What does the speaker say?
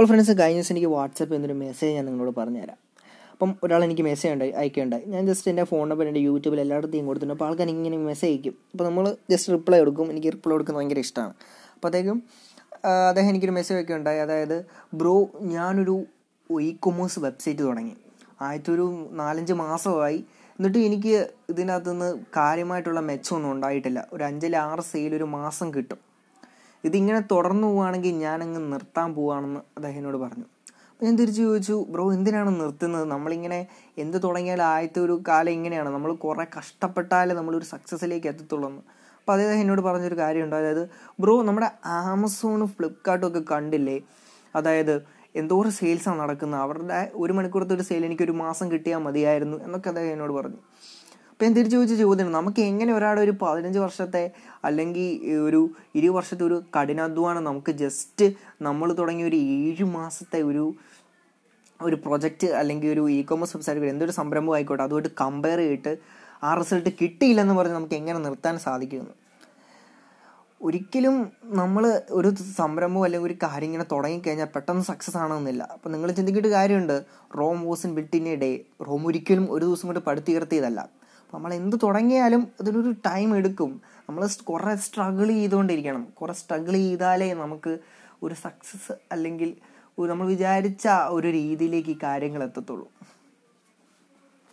അപ്പോൾ ഫ്രണ്ട്സ് കഴിഞ്ഞ ദിവസം എനിക്ക് വാട്സപ്പ് എന്നൊരു മെസ്സേജ് ഞാൻ നിങ്ങളോട് പറഞ്ഞുതരാം. അപ്പം ഒരാൾ എനിക്ക് മെസ്സേജ് ഉണ്ടായി അയക്കുകയുണ്ടായി. ഞാൻ ജസ്റ്റ് എന്റെ ഫോൺ നമ്പർ എന്റെ യൂട്യൂബിൽ എല്ലായിടത്തും കൊടുത്തിട്ടുണ്ട്. അപ്പോൾ ആൾക്കാർ ഇങ്ങനെ മെസ്സേജ് അയക്കും. അപ്പോൾ നമ്മൾ ജസ്റ്റ് റിപ്ലൈ കൊടുക്കും. എനിക്ക് റിപ്ലൈ കൊടുക്കുന്നത് ഭയങ്കര ഇഷ്ടമാണ്. അപ്പോഴത്തേക്കും അദ്ദേഹം എനിക്കൊരു മെസ്സേജ് ഒക്കെ ഉണ്ടായി. അതായത് ബ്രോ ഞാനൊരു ഇ കൊമേഴ്സ് വെബ്സൈറ്റ് തുടങ്ങി. ആദ്യത്തെ ഒരു നാലഞ്ച് മാസമായി. എന്നിട്ട് എനിക്ക് ഇതിനകത്തുനിന്ന് കാര്യമായിട്ടുള്ള മെച്ചമൊന്നും ഉണ്ടായിട്ടില്ല. ഒരു അഞ്ചിൽ ആറ് സെയിൽ ഒരു മാസം കിട്ടും. ഇതിങ്ങനെ തുടർന്നു പോവുകയാണെങ്കിൽ ഞാനങ്ങ് നിർത്താൻ പോവുകയാണെന്ന് അദ്ദേഹം എന്നോട് പറഞ്ഞു. അപ്പോൾ ഞാൻ തിരിച്ചു ചോദിച്ചു ബ്രോ എന്തിനാണ് നിർത്തുന്നത്? നമ്മളിങ്ങനെ എന്ത് തുടങ്ങിയാലും ആദ്യത്തെ ഒരു കാലം ഇങ്ങനെയാണ്. നമ്മൾ കുറേ കഷ്ടപ്പെട്ടാലേ നമ്മളൊരു സക്സസ്സിലേക്ക് എത്തത്തുള്ളൂ എന്ന് അപ്പോൾ അദ്ദേഹം എന്നോട് പറഞ്ഞൊരു കാര്യമുണ്ട്. അതായത് ബ്രോ നമ്മുടെ ആമസോണും ഫ്ലിപ്കാർട്ടും ഒക്കെ കണ്ടില്ലേ? അതായത് എന്തോരം സെയിൽസാണ് നടക്കുന്നത്? അവരുടെ ഒരു മണിക്കൂറത്തെ ഒരു സെയിൽ എനിക്ക് ഒരു മാസം കിട്ടിയാൽ മതിയായിരുന്നു എന്നൊക്കെ അദ്ദേഹം എന്നോട് പറഞ്ഞു. അപ്പോൾ ഞാൻ തിരിച്ചു ചോദിച്ച ചോദ്യമാണ്. നമുക്ക് എങ്ങനെ ഒരാളുടെ ഒരു പതിനഞ്ച് വർഷത്തെ അല്ലെങ്കിൽ ഒരു ഇരുപത് വർഷത്തെ ഒരു കഠിനാധ്വാനം നമുക്ക് ജസ്റ്റ് നമ്മൾ തുടങ്ങിയ ഒരു ഏഴ് മാസത്തെ ഒരു ഒരു പ്രൊജക്റ്റ് അല്ലെങ്കിൽ ഒരു ഇ കോമേഴ്സ് വെബ്സൈറ്റ് എന്തൊരു സംരംഭം ആയിക്കോട്ടെ അതുമായിട്ട് കമ്പയർ ചെയ്തിട്ട് ആ റിസൾട്ട് കിട്ടിയില്ലെന്ന് പറഞ്ഞ് നമുക്ക് എങ്ങനെ നിർത്താൻ സാധിക്കുന്നു? ഒരിക്കലും നമ്മൾ ഒരു സംരംഭം അല്ലെങ്കിൽ ഒരു കാര്യം ഇങ്ങനെ തുടങ്ങിക്കഴിഞ്ഞാൽ പെട്ടെന്ന് സക്സസ് ആണെന്നില്ല. അപ്പം നിങ്ങൾ ചിന്തിക്കേണ്ട കാര്യമുണ്ട്. Rome wasn't in day Rome ഒരിക്കലും ഒരു ദിവസം കൊണ്ട് പടുത്തുയർത്തിയതല്ല. നമ്മൾ എന്ത് തുടങ്ങിയാലും അതിനൊരു ടൈം എടുക്കും. നമ്മൾ കുറേ സ്ട്രഗിൾ ചെയ്തുകൊണ്ടിരിക്കണം. കുറേ സ്ട്രഗിൾ ചെയ്താലേ നമുക്ക് ഒരു സക്സസ് അല്ലെങ്കിൽ നമ്മൾ വിചാരിച്ച ഒരു രീതിയിലേക്ക് ഈ കാര്യങ്ങൾ എത്തത്തുള്ളൂ.